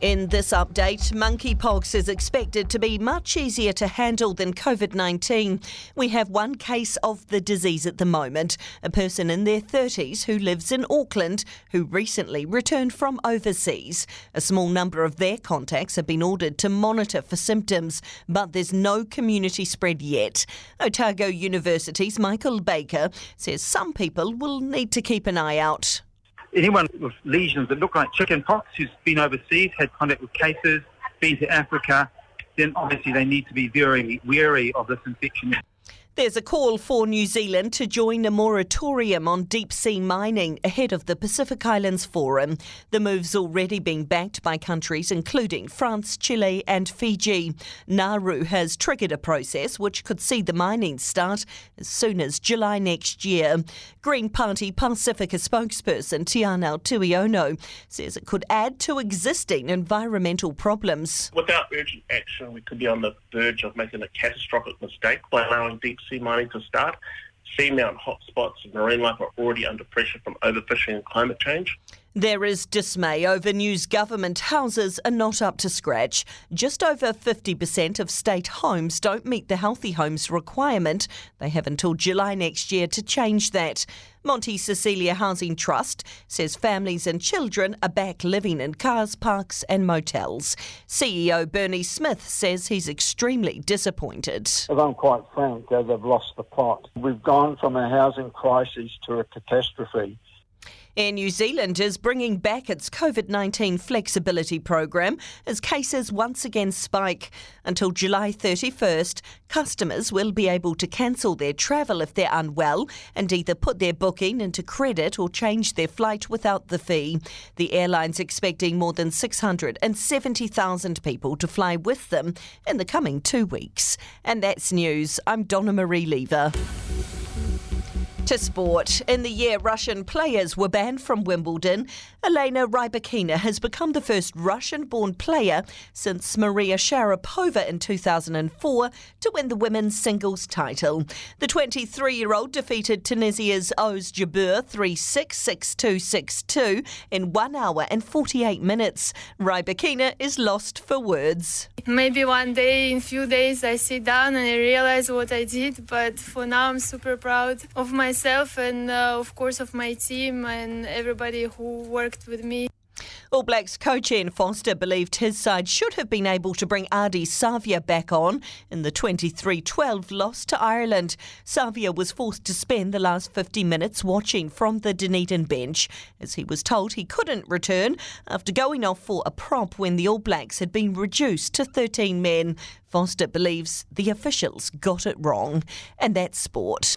In this update, monkeypox is expected to be much easier to handle than COVID 19. We have one case of the disease at the moment, a person in their 30s who lives in Auckland who recently returned from overseas. A small number of their contacts have been ordered to monitor for symptoms, but there's no community spread yet. Otago University's Michael Baker says some people will need to keep an eye out anyone with lesions that look like chicken pox who's been overseas, had contact with cases, been to Africa, then obviously they need to be very wary of this infection. There's a call for New Zealand to join a moratorium on deep sea mining ahead of the Pacific Islands Forum. The move's already been backed by countries including France, Chile, and Fiji. Nauru has triggered a process which could see the mining start as soon as July next year. Green Party Pacifica spokesperson Teanau Tuiono says it could add to existing environmental problems. Without urgent action, we could be on the verge of making a catastrophic mistake by allowing deep sea mining to start. Seamount hotspots of marine life are already under pressure from overfishing and climate change. There is dismay over news government houses are not up to scratch. Just over 50% of state homes don't meet the Healthy Homes requirement. They have until July next year to change that. Monte Cecilia Housing Trust says families and children are back living in cars, parks, and motels. CEO Bernie Smith says he's extremely disappointed. If I'm quite frank, uh, they've lost the plot. We've gone from a housing crisis to a catastrophe. Air New Zealand is bringing back its COVID 19 flexibility program as cases once again spike. Until July 31st, customers will be able to cancel their travel if they're unwell and either put their booking into credit or change their flight without the fee. The airline's expecting more than 670,000 people to fly with them in the coming two weeks. And that's news. I'm Donna Marie Lever. To sport. In the year Russian players were banned from Wimbledon, Elena Rybakina has become the first Russian born player since Maria Sharapova in 2004 to win the women's singles title. The 23 year old defeated Tunisia's Ons Jabeur 3 6 6 2 6 2 in 1 hour and 48 minutes. Rybakina is lost for words. Maybe one day, in few days, I sit down and I realize what I did, but for now, I'm super proud of myself myself and, uh, of course, of my team and everybody who worked with me. All Blacks coach Ian Foster believed his side should have been able to bring Ardie Savea back on in the 23 12 loss to Ireland. Savea was forced to spend the last 50 minutes watching from the Dunedin bench as he was told he couldn't return after going off for a prop when the All Blacks had been reduced to 13 men. Foster believes the officials got it wrong. And that's sport.